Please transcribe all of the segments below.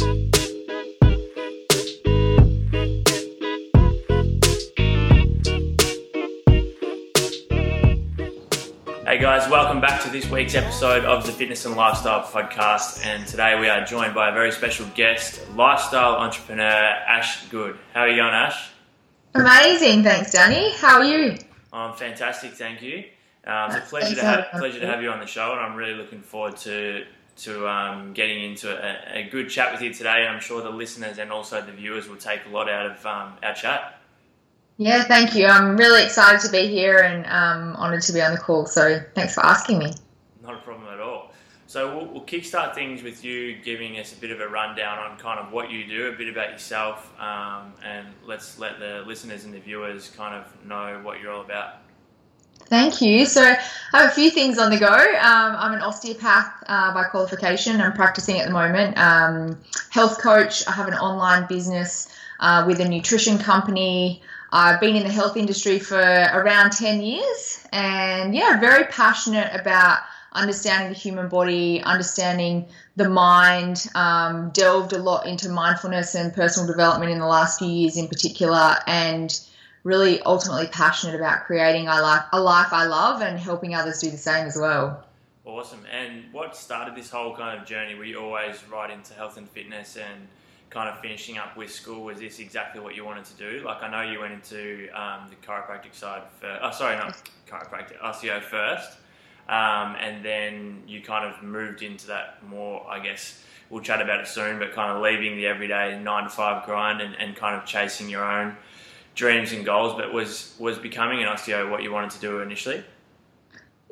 Hey guys, welcome back to this week's episode of the Fitness and Lifestyle Podcast. And today we are joined by a very special guest, lifestyle entrepreneur Ash Good. How are you going, Ash? Amazing, thanks, Danny. How are you? I'm fantastic, thank you. Um, it's a pleasure Thanks to have pleasure to have you on the show, and I'm really looking forward to to um, getting into a, a good chat with you today. I'm sure the listeners and also the viewers will take a lot out of um, our chat. Yeah, thank you. I'm really excited to be here and um, honoured to be on the call. So thanks for asking me. Not a problem at all. So we'll, we'll kickstart things with you giving us a bit of a rundown on kind of what you do, a bit about yourself, um, and let's let the listeners and the viewers kind of know what you're all about. Thank you. So I have a few things on the go. Um, I'm an osteopath uh, by qualification. I'm practicing at the moment. Um, health coach. I have an online business uh, with a nutrition company. I've been in the health industry for around 10 years and yeah, very passionate about understanding the human body, understanding the mind, um, delved a lot into mindfulness and personal development in the last few years in particular, and really ultimately passionate about creating a life, a life I love and helping others do the same as well. Awesome. And what started this whole kind of journey? Were you always right into health and fitness and kind of finishing up with school? Was this exactly what you wanted to do? Like, I know you went into um, the chiropractic side first. Oh, sorry, not chiropractic, osteo first. Um, and then you kind of moved into that more, I guess, we'll chat about it soon, but kind of leaving the everyday nine to five grind and, and kind of chasing your own dreams and goals. But was, was becoming an osteo what you wanted to do initially?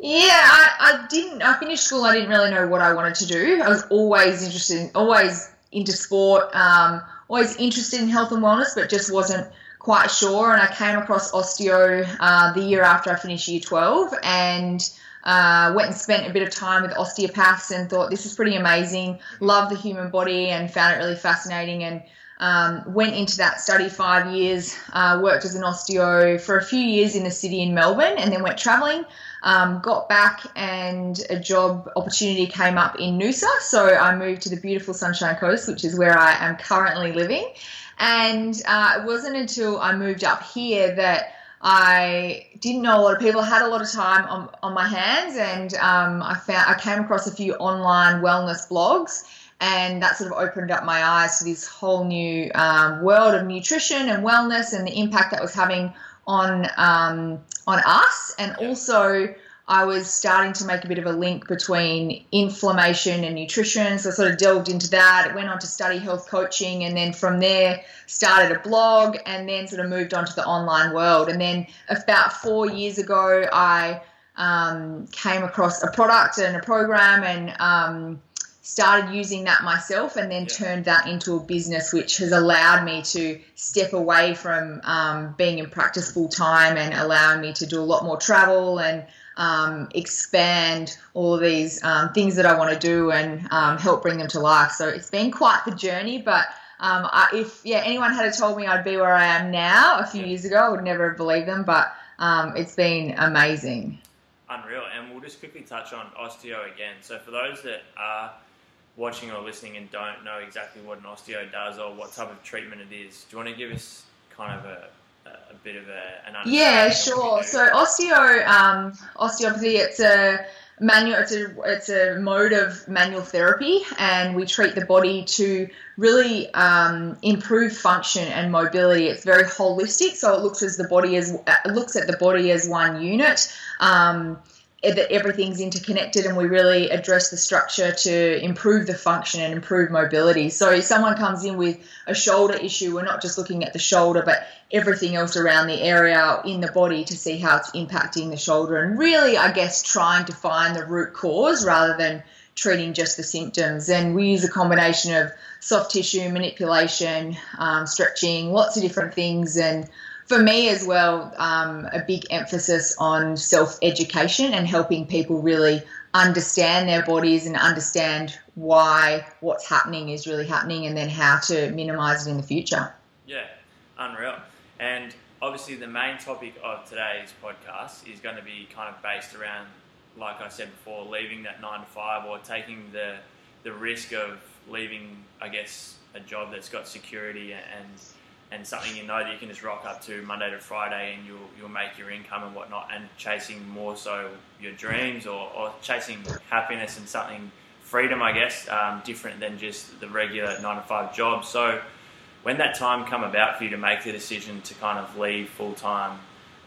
Yeah, I, I didn't. I finished school. I didn't really know what I wanted to do. I was always interested, in, always into sport, um, always interested in health and wellness, but just wasn't quite sure. And I came across osteo uh, the year after I finished year twelve, and uh, went and spent a bit of time with osteopaths, and thought this is pretty amazing. Love the human body, and found it really fascinating. And um, went into that study five years, uh, worked as an osteo for a few years in the city in Melbourne, and then went travelling. Um, got back and a job opportunity came up in Noosa, so I moved to the beautiful Sunshine Coast, which is where I am currently living. And uh, it wasn't until I moved up here that I didn't know a lot of people, had a lot of time on, on my hands, and um, I found I came across a few online wellness blogs, and that sort of opened up my eyes to this whole new um, world of nutrition and wellness and the impact that was having on um, on us, and also I was starting to make a bit of a link between inflammation and nutrition. So I sort of delved into that. Went on to study health coaching, and then from there started a blog, and then sort of moved on to the online world. And then about four years ago, I um, came across a product and a program, and um, started using that myself and then turned that into a business which has allowed me to step away from um, being in practice full time and allowing me to do a lot more travel and um, expand all of these um, things that I want to do and um, help bring them to life. So it's been quite the journey, but um, I, if yeah anyone had told me I'd be where I am now a few years ago, I would never have believed them. But um, it's been amazing. Unreal. And we'll just quickly touch on osteo again. So, for those that are watching or listening and don't know exactly what an osteo does or what type of treatment it is, do you want to give us kind of a, a bit of a, an understanding? Yeah, sure. So osteo, um, osteopathy, it's a manual. It's a it's a mode of manual therapy, and we treat the body to really um, improve function and mobility. It's very holistic, so it looks as the body as looks at the body as one unit. Um, that everything's interconnected and we really address the structure to improve the function and improve mobility. So if someone comes in with a shoulder issue, we're not just looking at the shoulder, but everything else around the area in the body to see how it's impacting the shoulder and really, I guess, trying to find the root cause rather than treating just the symptoms. And we use a combination of soft tissue manipulation, um, stretching, lots of different things. And for me as well, um, a big emphasis on self education and helping people really understand their bodies and understand why what's happening is really happening and then how to minimize it in the future. Yeah, unreal. And obviously, the main topic of today's podcast is going to be kind of based around, like I said before, leaving that nine to five or taking the the risk of leaving, I guess, a job that's got security and and something you know that you can just rock up to Monday to Friday and you'll you'll make your income and whatnot, and chasing more so your dreams or, or chasing happiness and something freedom, I guess, um, different than just the regular nine to five job. So when that time come about for you to make the decision to kind of leave full time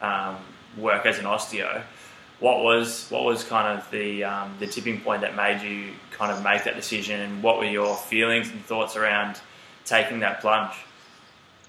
um, work as an osteo, what was what was kind of the um, the tipping point that made you kind of make that decision, and what were your feelings and thoughts around taking that plunge?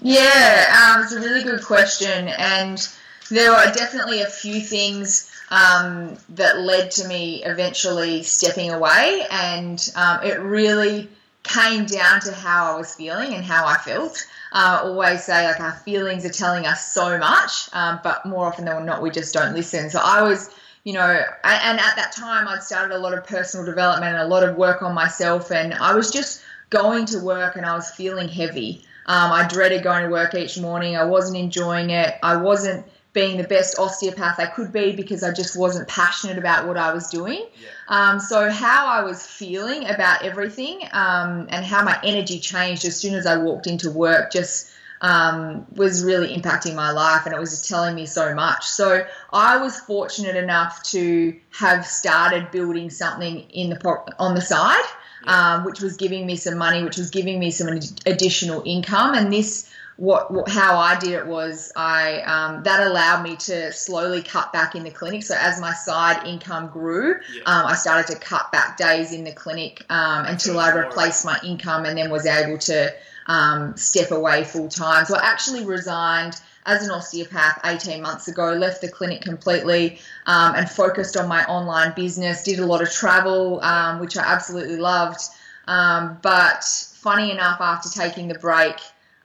Yeah, um, it's a really good question, and there are definitely a few things um, that led to me eventually stepping away, and um, it really came down to how I was feeling and how I felt. Uh, I always say like our feelings are telling us so much, um, but more often than not, we just don't listen. So I was you know, and at that time I'd started a lot of personal development and a lot of work on myself, and I was just going to work and I was feeling heavy. Um, I dreaded going to work each morning. I wasn't enjoying it. I wasn't being the best osteopath I could be because I just wasn't passionate about what I was doing. Yeah. Um, so, how I was feeling about everything um, and how my energy changed as soon as I walked into work just um, was really impacting my life and it was just telling me so much. So, I was fortunate enough to have started building something in the on the side. Um, which was giving me some money, which was giving me some additional income, and this what, what, how I did it was I um, that allowed me to slowly cut back in the clinic. So as my side income grew, yeah. um, I started to cut back days in the clinic um, until I replaced my income and then was able to um, step away full time. So I actually resigned as an osteopath 18 months ago, left the clinic completely um, and focused on my online business. Did a lot of travel, um, which I absolutely loved. but funny enough, after taking the break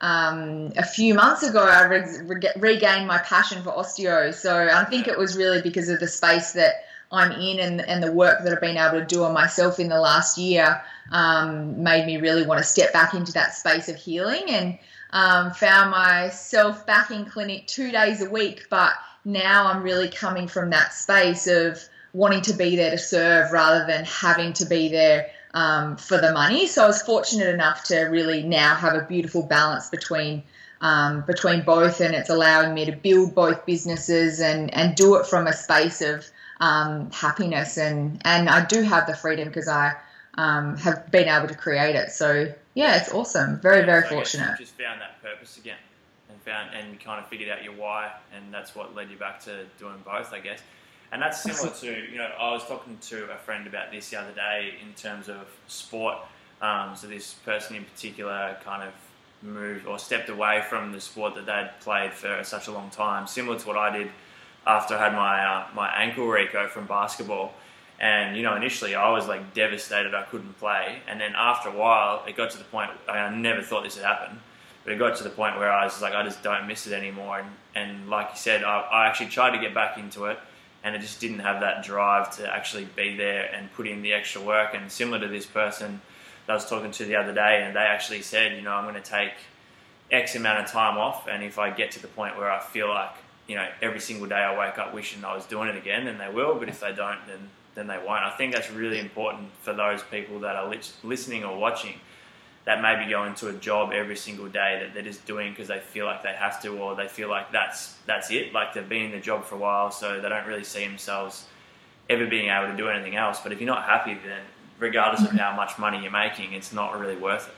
um, a few months ago, I re- re- regained my passion for osteo. So I think it was really because of the space that I'm in and, and the work that I've been able to do on myself in the last year um, made me really want to step back into that space of healing and um, found myself back in clinic two days a week. But now I'm really coming from that space of wanting to be there to serve rather than having to be there um, for the money. So I was fortunate enough to really now have a beautiful balance between um, between both, and it's allowing me to build both businesses and and do it from a space of um, happiness and and I do have the freedom because I um, have been able to create it. So yeah, it's awesome. Very very so fortunate. just found that purpose again, and found and kind of figured out your why, and that's what led you back to doing both, I guess. And that's similar to, you know, I was talking to a friend about this the other day in terms of sport. Um, so this person in particular kind of moved or stepped away from the sport that they'd played for such a long time, similar to what I did after I had my uh, my ankle reco from basketball. And you know, initially I was like devastated I couldn't play, and then after a while, it got to the point. I, I never thought this would happen, but it got to the point where I was like, I just don't miss it anymore. And, and like you said, I, I actually tried to get back into it and it just didn't have that drive to actually be there and put in the extra work. And similar to this person that I was talking to the other day, and they actually said, you know, I'm going to take X amount of time off, and if I get to the point where I feel like, you know, every single day I wake up wishing I was doing it again, then they will. But if they don't, then then they won't. I think that's really important for those people that are listening or watching that maybe go into a job every single day that they're just doing because they feel like they have to or they feel like that's that's it. Like they've been in the job for a while, so they don't really see themselves ever being able to do anything else. But if you're not happy, then regardless of how much money you're making, it's not really worth it.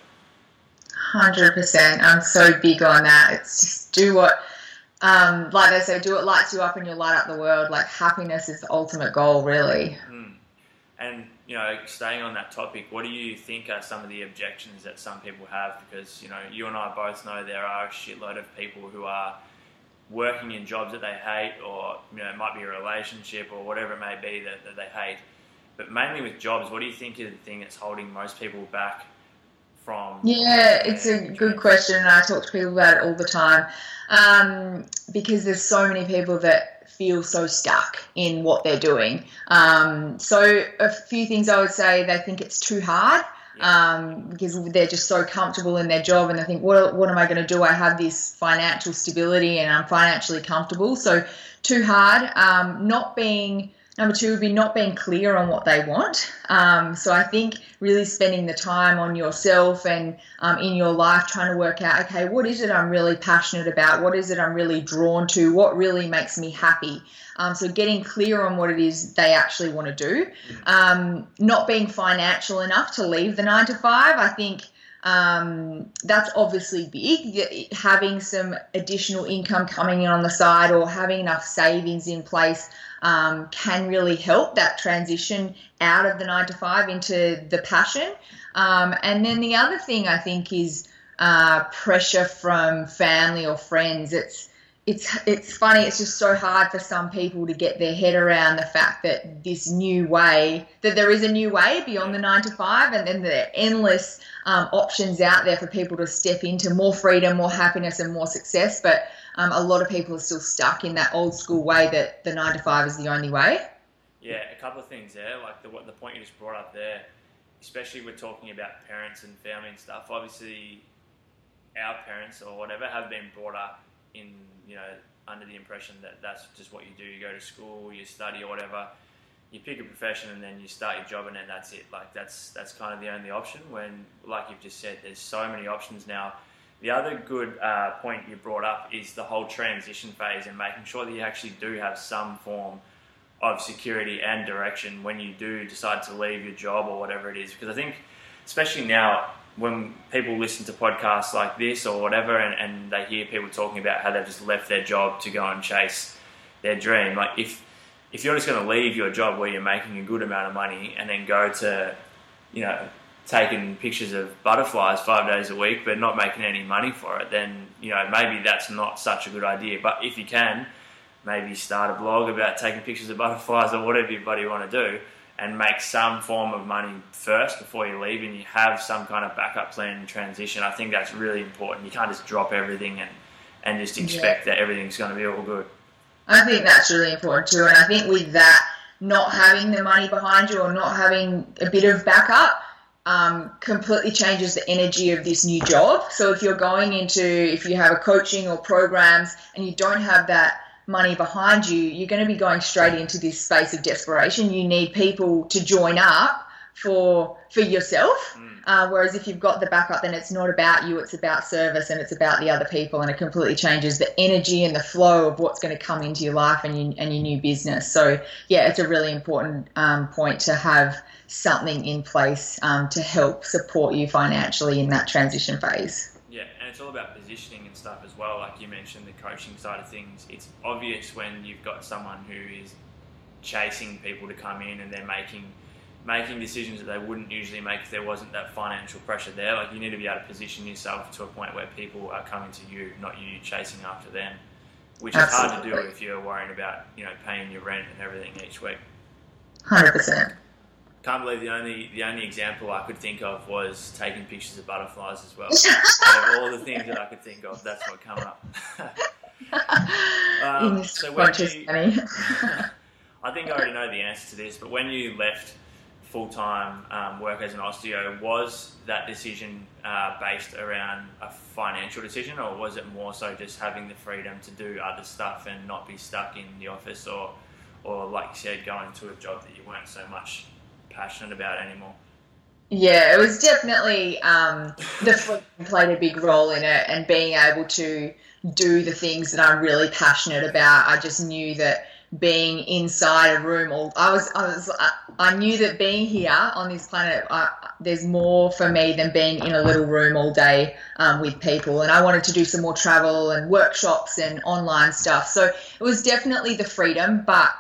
Hundred percent. I'm so big on that. It's just do what, um, like they say, do what lights you up, and you'll light up the world. Like happiness is the ultimate goal, really. Mm. And you know, staying on that topic, what do you think are some of the objections that some people have? Because, you know, you and I both know there are a shitload of people who are working in jobs that they hate, or, you know, it might be a relationship or whatever it may be that, that they hate. But mainly with jobs, what do you think is the thing that's holding most people back from? Yeah, it's a good question, and I talk to people about it all the time um, because there's so many people that feel so stuck in what they're doing. Um, so a few things I would say they think it's too hard. Um, because they're just so comfortable in their job and they think, what, what am I going to do? I have this financial stability and I'm financially comfortable. So, too hard. Um, not being Number two would be not being clear on what they want. Um, so I think really spending the time on yourself and um, in your life trying to work out, okay, what is it I'm really passionate about? What is it I'm really drawn to? What really makes me happy? Um, so getting clear on what it is they actually want to do. Um, not being financial enough to leave the nine to five. I think um, that's obviously big. Having some additional income coming in on the side or having enough savings in place um, can really help that transition out of the nine to five into the passion. Um, and then the other thing I think is uh, pressure from family or friends. It's it's it's funny. It's just so hard for some people to get their head around the fact that this new way, that there is a new way beyond the nine to five, and then are endless um, options out there for people to step into more freedom, more happiness, and more success. But um, a lot of people are still stuck in that old school way that the nine to five is the only way. Yeah, a couple of things there. Like the the point you just brought up there, especially we're talking about parents and family and stuff. Obviously, our parents or whatever have been brought up in you know under the impression that that's just what you do. You go to school, you study or whatever. You pick a profession and then you start your job and then that's it. Like that's that's kind of the only option. When, like you've just said, there's so many options now. The other good uh, point you brought up is the whole transition phase and making sure that you actually do have some form of security and direction when you do decide to leave your job or whatever it is. Because I think, especially now, when people listen to podcasts like this or whatever and, and they hear people talking about how they've just left their job to go and chase their dream, like if if you're just going to leave your job where you're making a good amount of money and then go to, you know, taking pictures of butterflies five days a week but not making any money for it, then, you know, maybe that's not such a good idea. But if you can, maybe start a blog about taking pictures of butterflies or whatever you buddy want to do and make some form of money first before you leave and you have some kind of backup plan in transition. I think that's really important. You can't just drop everything and, and just expect yeah. that everything's going to be all good. I think that's really important too. And I think with that, not having the money behind you or not having a bit of backup um, completely changes the energy of this new job. So if you're going into, if you have a coaching or programs and you don't have that money behind you, you're going to be going straight into this space of desperation. You need people to join up for for yourself. Mm. Uh, whereas if you've got the backup, then it's not about you; it's about service and it's about the other people, and it completely changes the energy and the flow of what's going to come into your life and your, and your new business. So yeah, it's a really important um, point to have something in place um, to help support you financially in that transition phase it's all about positioning and stuff as well. Like you mentioned, the coaching side of things. It's obvious when you've got someone who is chasing people to come in and they're making making decisions that they wouldn't usually make if there wasn't that financial pressure there. Like you need to be able to position yourself to a point where people are coming to you, not you chasing after them, which Absolutely. is hard to do if you're worrying about you know paying your rent and everything each week. Hundred percent can't believe the only the only example I could think of was taking pictures of butterflies as well. of all the things that I could think of, that's what came up. um, so when you, I think I already know the answer to this, but when you left full time um, work as an osteo, was that decision uh, based around a financial decision, or was it more so just having the freedom to do other stuff and not be stuck in the office, or, or like you said, going to a job that you weren't so much passionate about anymore. Yeah, it was definitely um, the foot played a big role in it, and being able to do the things that I'm really passionate about. I just knew that being inside a room, all I was, I was, I knew that being here on this planet, I, there's more for me than being in a little room all day um, with people. And I wanted to do some more travel and workshops and online stuff. So it was definitely the freedom, but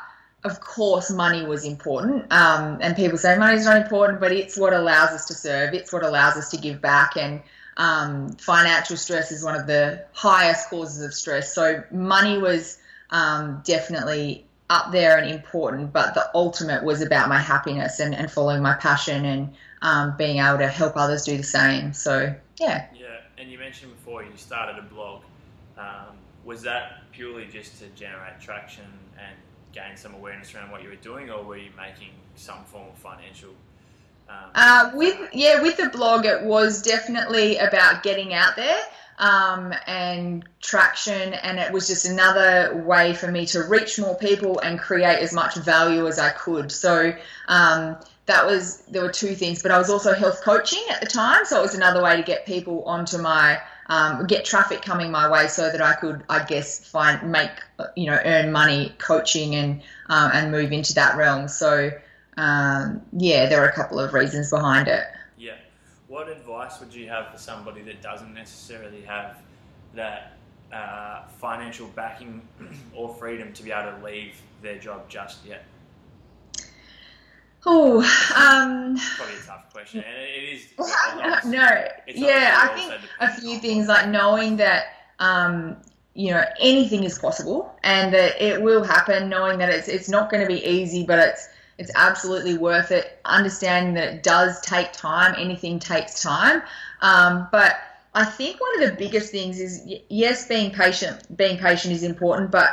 of course, money was important. Um, and people say money's not important, but it's what allows us to serve. It's what allows us to give back. And um, financial stress is one of the highest causes of stress. So money was um, definitely up there and important, but the ultimate was about my happiness and, and following my passion and um, being able to help others do the same. So, yeah. Yeah, and you mentioned before you started a blog. Um, was that purely just to generate traction and gain some awareness around what you were doing, or were you making some form of financial? Um, uh, with yeah, with the blog, it was definitely about getting out there. um, and traction, and it was just another way for me to reach more people and create as much value as I could. So um, that was there were two things, but I was also health coaching at the time, so it was another way to get people onto my um, get traffic coming my way, so that I could, I guess, find make you know earn money coaching and um, and move into that realm. So um, yeah, there are a couple of reasons behind it. Yeah. What advice would you have for somebody that doesn't necessarily have that uh, financial backing or freedom to be able to leave their job just yet? Oh, um, Probably a tough question, and it is. no, yeah, I think a few on- things like knowing that um, you know anything is possible and that it will happen. Knowing that it's it's not going to be easy, but it's it's absolutely worth it. Understanding that it does take time. Anything takes time, um, but I think one of the biggest things is yes, being patient. Being patient is important, but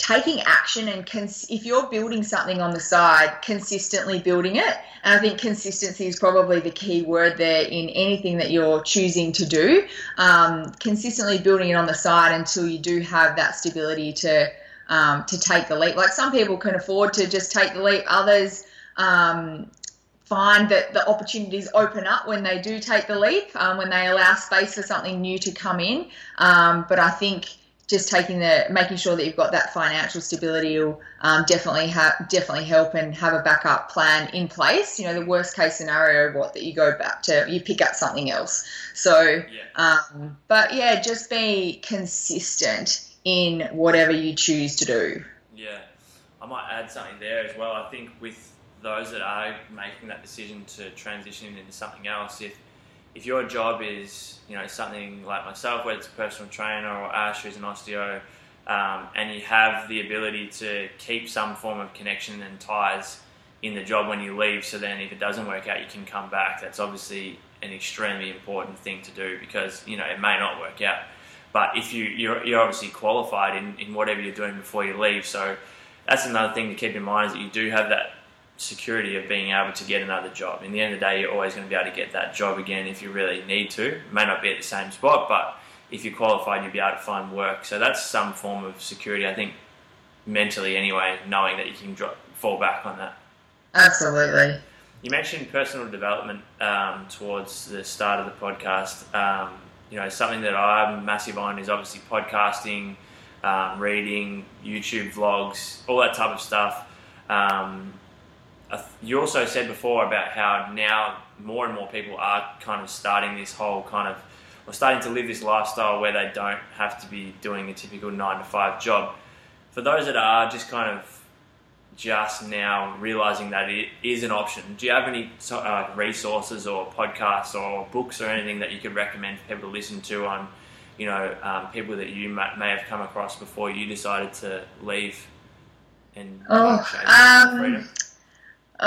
taking action and cons- if you're building something on the side, consistently building it. And I think consistency is probably the key word there in anything that you're choosing to do. Um, consistently building it on the side until you do have that stability to um, to take the leap. Like some people can afford to just take the leap. Others um, find that the opportunities open up when they do take the leap, um, when they allow space for something new to come in. Um, but I think just taking the making sure that you've got that financial stability will um, definitely have definitely help and have a backup plan in place. You know, the worst case scenario, what that you go back to, you pick up something else. So, Yeah. um, but yeah, just be consistent in whatever you choose to do. Yeah, I might add something there as well. I think with those that are making that decision to transition into something else, if if your job is you know something like myself, whether it's a personal trainer or Ash who's an osteo, um, and you have the ability to keep some form of connection and ties in the job when you leave, so then if it doesn't work out, you can come back. That's obviously an extremely important thing to do because you know it may not work out. But if you you're, you're obviously qualified in, in whatever you're doing before you leave, so that's another thing to keep in mind is that you do have that security of being able to get another job. In the end of the day, you're always going to be able to get that job again if you really need to. It may not be at the same spot, but if you're qualified, you'll be able to find work. So that's some form of security, I think, mentally anyway, knowing that you can drop, fall back on that. Absolutely. You mentioned personal development um, towards the start of the podcast. Um, you know, something that I'm massive on is obviously podcasting, um, reading, YouTube vlogs, all that type of stuff. You also said before about how now more and more people are kind of starting this whole kind of, or starting to live this lifestyle where they don't have to be doing a typical nine to five job. For those that are just kind of just now realizing that it is an option. Do you have any uh, resources or podcasts or books or anything that you could recommend for people to listen to on, you know, um, people that you may, may have come across before you decided to leave and Oh, um, freedom? Oh,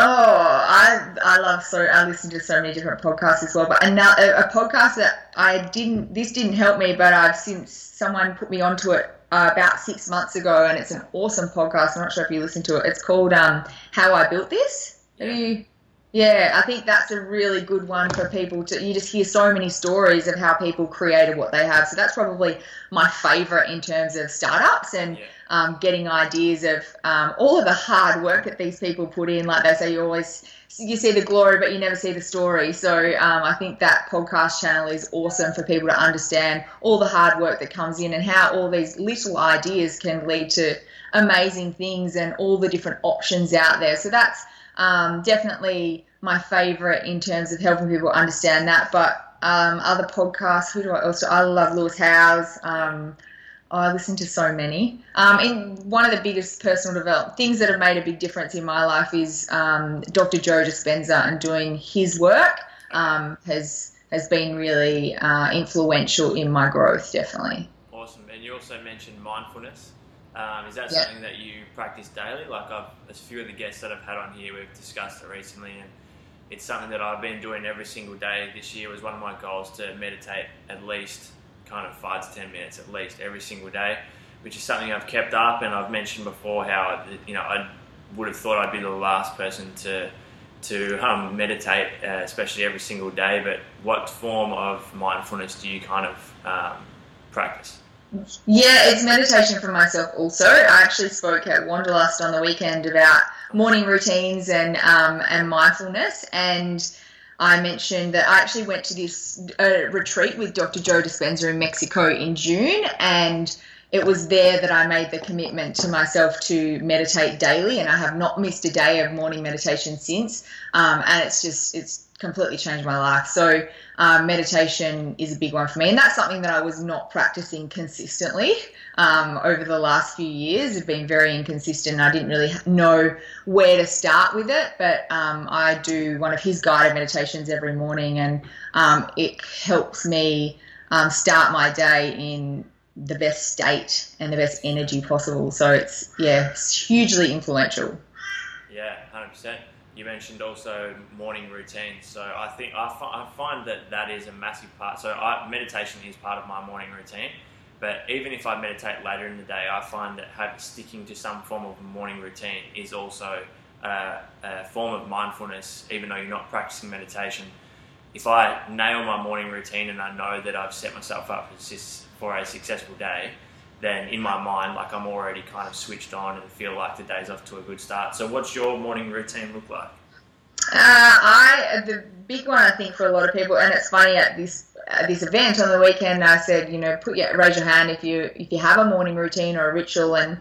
I I love so I listen to so many different podcasts as well. But another a podcast that I didn't this didn't help me, but I've since someone put me onto it uh, about six months ago, and it's an awesome podcast. I'm not sure if you listen to it. It's called um, How I Built This. Have you? Yeah, I think that's a really good one for people to. You just hear so many stories of how people created what they have. So that's probably my favorite in terms of startups and Yeah. Um, getting ideas of um, all of the hard work that these people put in. Like they say, you always you see the glory, but you never see the story. So um, I think that podcast channel is awesome for people to understand all the hard work that comes in and how all these little ideas can lead to amazing things and all the different options out there. So that's um, definitely my favorite in terms of helping people understand that. But um, other podcasts, who do I also? I love Lewis Howes. Oh, I listen to so many. Um, and one of the biggest personal development things that have made a big difference in my life is um, Dr. Joe Dispenza and doing his work um, has has been really uh, influential in my growth. Definitely. Awesome. And you also mentioned mindfulness. Um, is that Yeah. something that you practice daily? Like I've, a few of the guests that I've had on here, we've discussed it recently, and it's something that I've been doing every single day. This year was one of my goals to meditate at least kind of five to ten minutes at least every single day, which is something I've kept up. And I've mentioned before how you know I would have thought I'd be the last person to to um, meditate, uh, especially every single day. But what form of mindfulness do you kind of um, practice? Yeah, it's meditation for myself also. I actually spoke at Wanderlust on the weekend about morning routines and um, and mindfulness, and I mentioned that I actually went to this uh, retreat with Dr. Joe Dispenza in Mexico in June, and it was there that I made the commitment to myself to meditate daily, and I have not missed a day of morning meditation since. Um, and it's just it's completely changed my life. So um, meditation is a big one for me, and that's something that I was not practicing consistently um, over the last few years. It's been very inconsistent. I didn't really know where to start with it, but um, I do one of his guided meditations every morning, and um, it helps me um, start my day in the best state and the best energy possible. So it's yeah, it's hugely influential. Yeah, hundred percent. You mentioned also morning routines, so I think I, fi- I find that that is a massive part. So I, meditation is part of my morning routine, but even if I meditate later in the day, I find that sticking to some form of morning routine is also a, a form of mindfulness, even though you're not practicing meditation. If I nail my morning routine and I know that I've set myself up for a successful day, then in my mind, like I'm already kind of switched on and feel like the day's off to a good start. So, what's your morning routine look like? Uh, I the big one I think for a lot of people, and it's funny at this at this event on the weekend, I said, you know, put your raise your hand if you if you have a morning routine or a ritual, and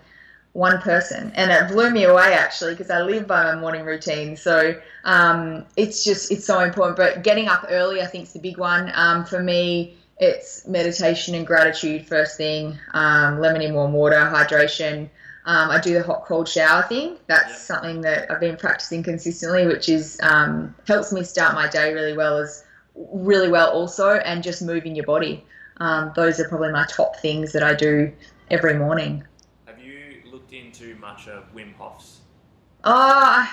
one person, and it blew me away actually because I live by my morning routine. So um, it's just it's so important. But getting up early, I think, is the big one um, for me it's meditation and gratitude first thing, um, lemon in warm water, hydration. Um, I do the hot cold shower thing. That's yep. something that I've been practicing consistently, which is um, helps me start my day really well as really well also, and just moving your body. Um, those are probably my top things that I do every morning. Have you looked into much of Wim Hof's? Oh,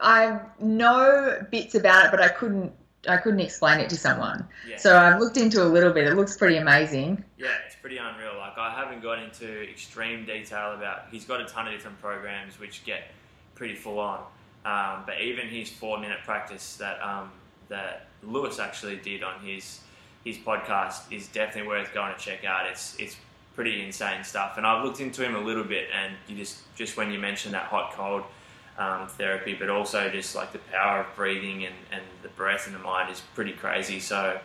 I know bits about it, but I couldn't I couldn't explain it to someone. Yeah. So I've looked into a little bit. It looks pretty amazing. Yeah, it's pretty unreal. Like I haven't gone into extreme detail about. He's got a ton of different programs which get pretty full on. Um, but even his four minute practice that um, that Lewis actually did on his his podcast is definitely worth going to check out. It's it's pretty insane stuff. And I've looked into him a little bit, and you just just when you mentioned that hot cold um, therapy, but also just like the power of breathing and, and the breath in the mind is pretty crazy. So,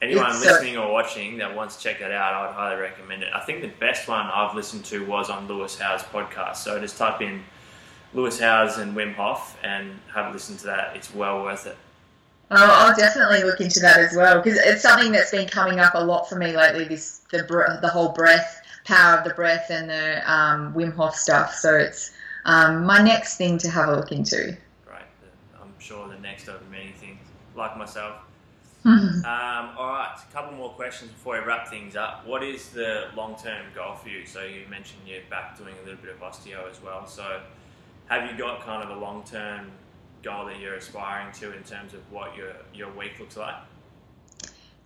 anyone uh, listening or watching that wants to check that out, I would highly recommend it. I think the best one I've listened to was on Lewis Howes' podcast. So, just type in Lewis Howes and Wim Hof and have a listen to that. It's well worth it. Oh, I'll definitely look into that as well because it's something that's been coming up a lot for me lately. This the the whole breath, power of the breath, and the um, Wim Hof stuff. So it's um, my next thing to have a look into. Great. I'm sure the next of many things, like myself. um, all right, a couple more questions before we wrap things up. What is the long term goal for you? So, you mentioned you're back doing a little bit of osteo as well. So, have you got kind of a long term goal that you're aspiring to in terms of what your, your week looks like?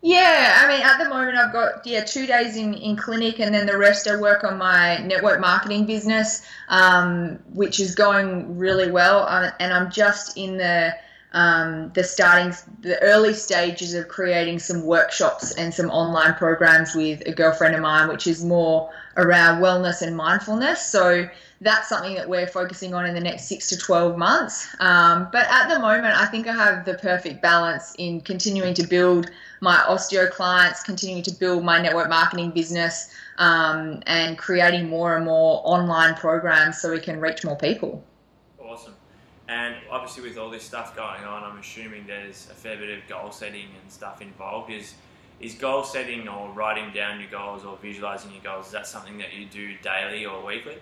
Yeah, I mean, at the moment, I've got yeah two days in, in clinic, and then the rest I work on my network marketing business, um, which is going really well. Uh, and I'm just in the um, the starting the early stages of creating some workshops and some online programs with a girlfriend of mine, which is more around wellness and mindfulness. So that's something that we're focusing on in the next six to 12 months. Um, but at the moment, I think I have the perfect balance in continuing to build my osteo clients, continuing to build my network marketing business, um, and creating more and more online programs so we can reach more people. Awesome. And obviously, with all this stuff going on, I'm assuming there's a fair bit of goal setting and stuff involved. Is is goal setting or writing down your goals or visualizing your goals? Is that something that you do daily or weekly?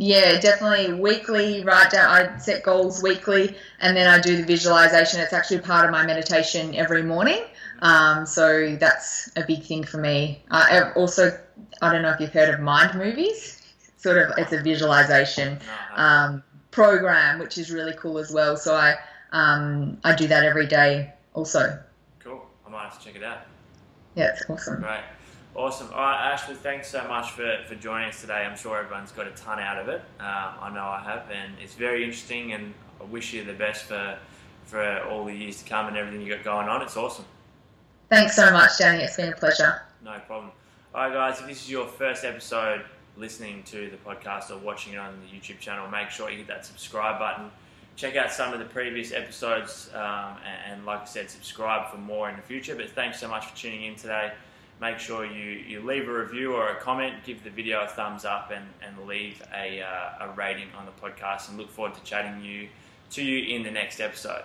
Yeah, definitely weekly. Write down. I set goals weekly, and then I do the visualization. It's actually part of my meditation every morning. Um, so that's a big thing for me. Uh, also, I don't know if you've heard of mind movies. Sort of, it's a visualization um, program, which is really cool as well. So I um, I do that every day. Also. Cool. I might have to check it out. Yeah, it's awesome. Right. Awesome. All right, Ashley, thanks so much for, for joining us today. I'm sure everyone's got a ton out of it. Um, I know I have, and it's very interesting. And I wish you the best for for all the years to come and everything you got going on. It's awesome. Thanks so much, Danny. It's been a pleasure. No problem. All right, guys, if this is your first episode listening to the podcast or watching it on the YouTube channel, make sure you hit that subscribe button. Check out some of the previous episodes, um, and, and, like I said, subscribe for more in the future. But thanks so much for tuning in today. Make sure you, you leave a review or a comment, give the video a thumbs up, and, and leave a, uh, a rating on the podcast. And look forward to chatting you to you in the next episode.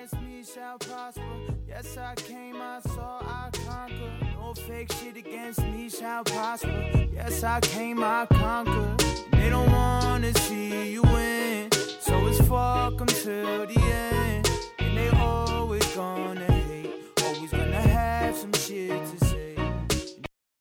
against me shall prosper. Yes, I came, I saw, I conquered. No fake shit against me shall prosper. Yes, I came, I conquered. They don't wanna see you win, so it's fuck them till the end. And they always gonna hate, always gonna have some shit to